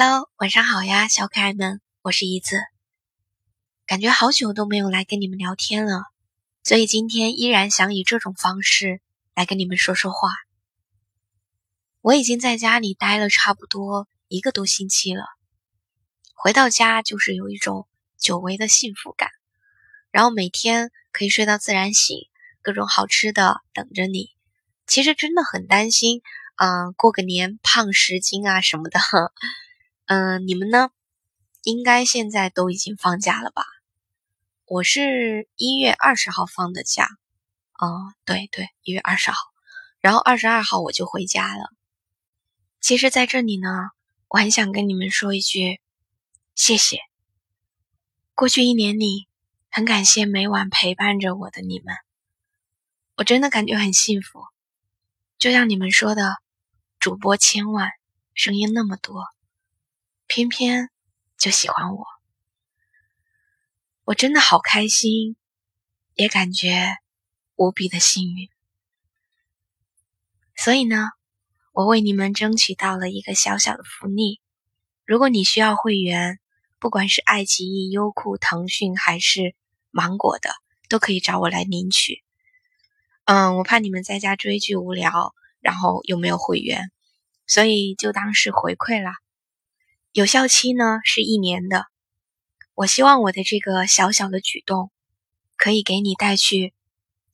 Hello，晚上好呀，小可爱们，我是怡子。感觉好久都没有来跟你们聊天了，所以今天依然想以这种方式来跟你们说说话。我已经在家里待了差不多一个多星期了，回到家就是有一种久违的幸福感，然后每天可以睡到自然醒，各种好吃的等着你。其实真的很担心，嗯，过个年胖十斤啊什么的。嗯，你们呢？应该现在都已经放假了吧？我是一月二十号放的假。哦，对对，一月二十号，然后二十二号我就回家了。其实，在这里呢，我很想跟你们说一句谢谢。过去一年里，很感谢每晚陪伴着我的你们，我真的感觉很幸福。就像你们说的，主播千万，声音那么多。偏偏就喜欢我，我真的好开心，也感觉无比的幸运。所以呢，我为你们争取到了一个小小的福利。如果你需要会员，不管是爱奇艺、优酷、腾讯还是芒果的，都可以找我来领取。嗯，我怕你们在家追剧无聊，然后又没有会员，所以就当是回馈啦。有效期呢是一年的，我希望我的这个小小的举动，可以给你带去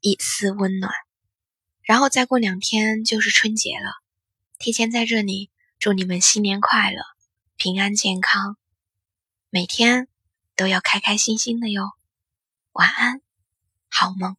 一丝温暖。然后再过两天就是春节了，提前在这里祝你们新年快乐、平安健康，每天都要开开心心的哟。晚安，好梦。